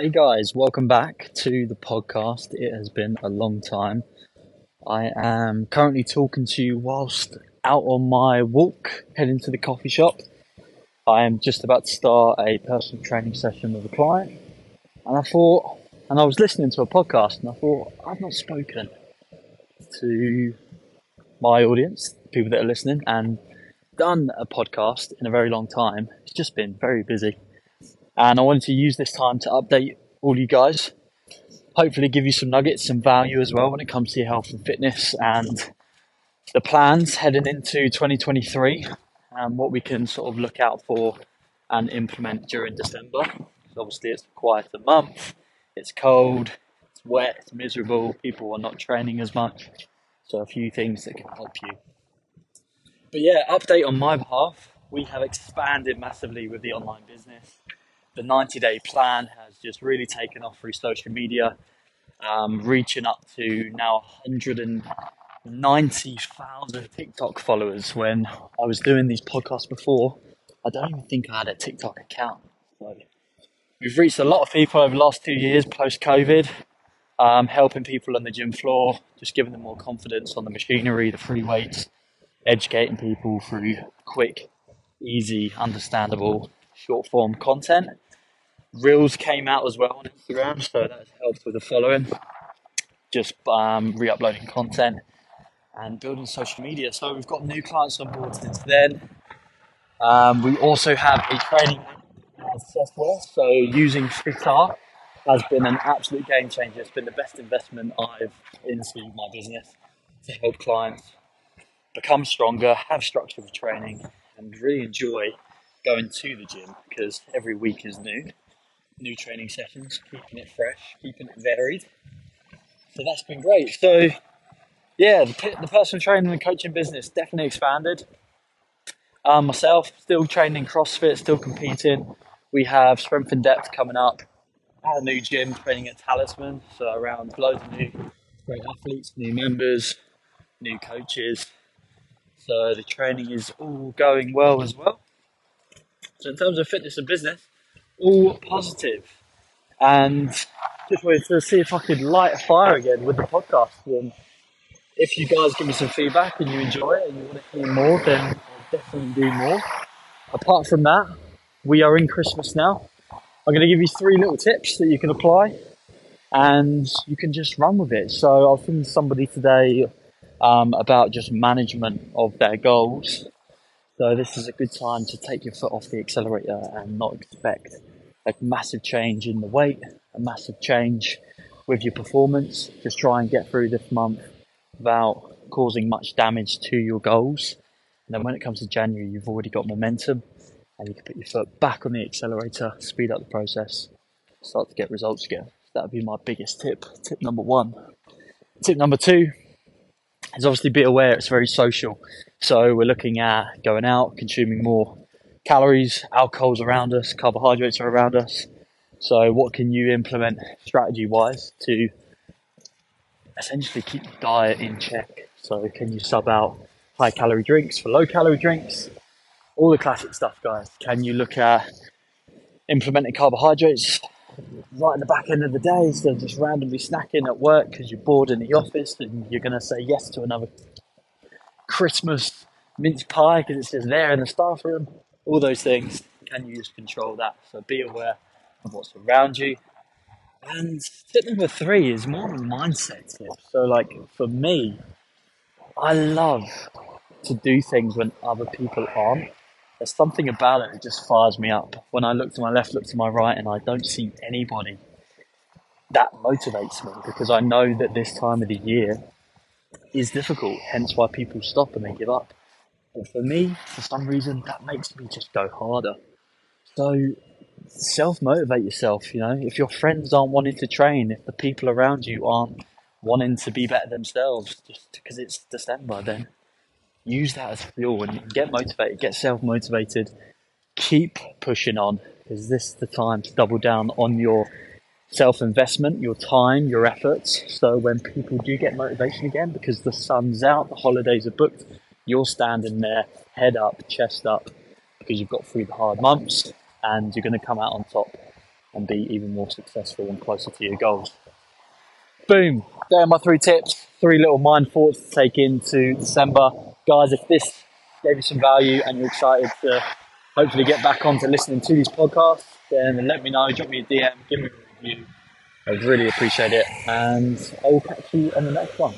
Hey guys, welcome back to the podcast. It has been a long time. I am currently talking to you whilst out on my walk, heading to the coffee shop. I am just about to start a personal training session with a client, and I thought, and I was listening to a podcast, and I thought, I've not spoken to my audience, people that are listening, and done a podcast in a very long time. It's just been very busy. And I wanted to use this time to update all you guys. Hopefully, give you some nuggets, some value as well when it comes to your health and fitness and the plans heading into 2023 and what we can sort of look out for and implement during December. Obviously, it's quite a month, it's cold, it's wet, it's miserable, people are not training as much. So, a few things that can help you. But yeah, update on my behalf. We have expanded massively with the online business the 90 day plan has just really taken off through social media, um, reaching up to now 190,000 TikTok followers. When I was doing these podcasts before, I don't even think I had a TikTok account. So we've reached a lot of people over the last two years post COVID, um, helping people on the gym floor, just giving them more confidence on the machinery, the free weights, educating people through quick, easy, understandable short form content. Reels came out as well on Instagram, so that helped with the following. Just um, re uploading content and building social media. So we've got new clients on board since then. Um, we also have a training software, so using Fitr has been an absolute game changer. It's been the best investment I've into my business to help clients become stronger, have structure for training, and really enjoy going to the gym because every week is new new training sessions, keeping it fresh, keeping it varied. So that's been great. So, yeah, the, the personal training and coaching business definitely expanded. Um, myself, still training CrossFit, still competing. We have Strength and Depth coming up, our new gym training at Talisman. So, around loads of new great athletes, new members, new coaches. So, the training is all going well as well. So, in terms of fitness and business, all positive. And just wanted to see if I could light a fire again with the podcast. And if you guys give me some feedback and you enjoy it and you want to hear more, then I'll definitely do more. Apart from that, we are in Christmas now. I'm going to give you three little tips that you can apply and you can just run with it. So I was thinking to somebody today um, about just management of their goals so this is a good time to take your foot off the accelerator and not expect a massive change in the weight, a massive change with your performance. Just try and get through this month without causing much damage to your goals. And then when it comes to January, you've already got momentum and you can put your foot back on the accelerator, speed up the process, start to get results again. That would be my biggest tip. Tip number one. Tip number two is obviously be aware it's very social. So we're looking at going out, consuming more calories, alcohols around us, carbohydrates are around us. So what can you implement strategy wise to essentially keep the diet in check? So can you sub out high calorie drinks for low calorie drinks? All the classic stuff, guys. Can you look at implementing carbohydrates right at the back end of the day instead of just randomly snacking at work because you're bored in the office and you're going to say yes to another Christmas mince pie because it's just there in the staff room. All those things. Can you just control that? So be aware of what's around you. And tip number three is more of a mindset tip. So, like for me, I love to do things when other people aren't. There's something about it that just fires me up. When I look to my left, look to my right, and I don't see anybody, that motivates me because I know that this time of the year is difficult, hence why people stop and they give up. But for me, for some reason, that makes me just go harder. So self motivate yourself, you know. If your friends aren't wanting to train, if the people around you aren't wanting to be better themselves just because it's December, then use that as fuel and get motivated, get self motivated, keep pushing on because this is the time to double down on your self investment, your time, your efforts. So when people do get motivation again because the sun's out, the holidays are booked, you're standing there, head up, chest up, because you've got through the hard months and you're going to come out on top and be even more successful and closer to your goals. Boom. There are my three tips, three little mind thoughts to take into December. Guys, if this gave you some value and you're excited to hopefully get back onto listening to these podcasts, then let me know, drop me a DM, give me a review. I would really appreciate it. And I will catch you on the next one.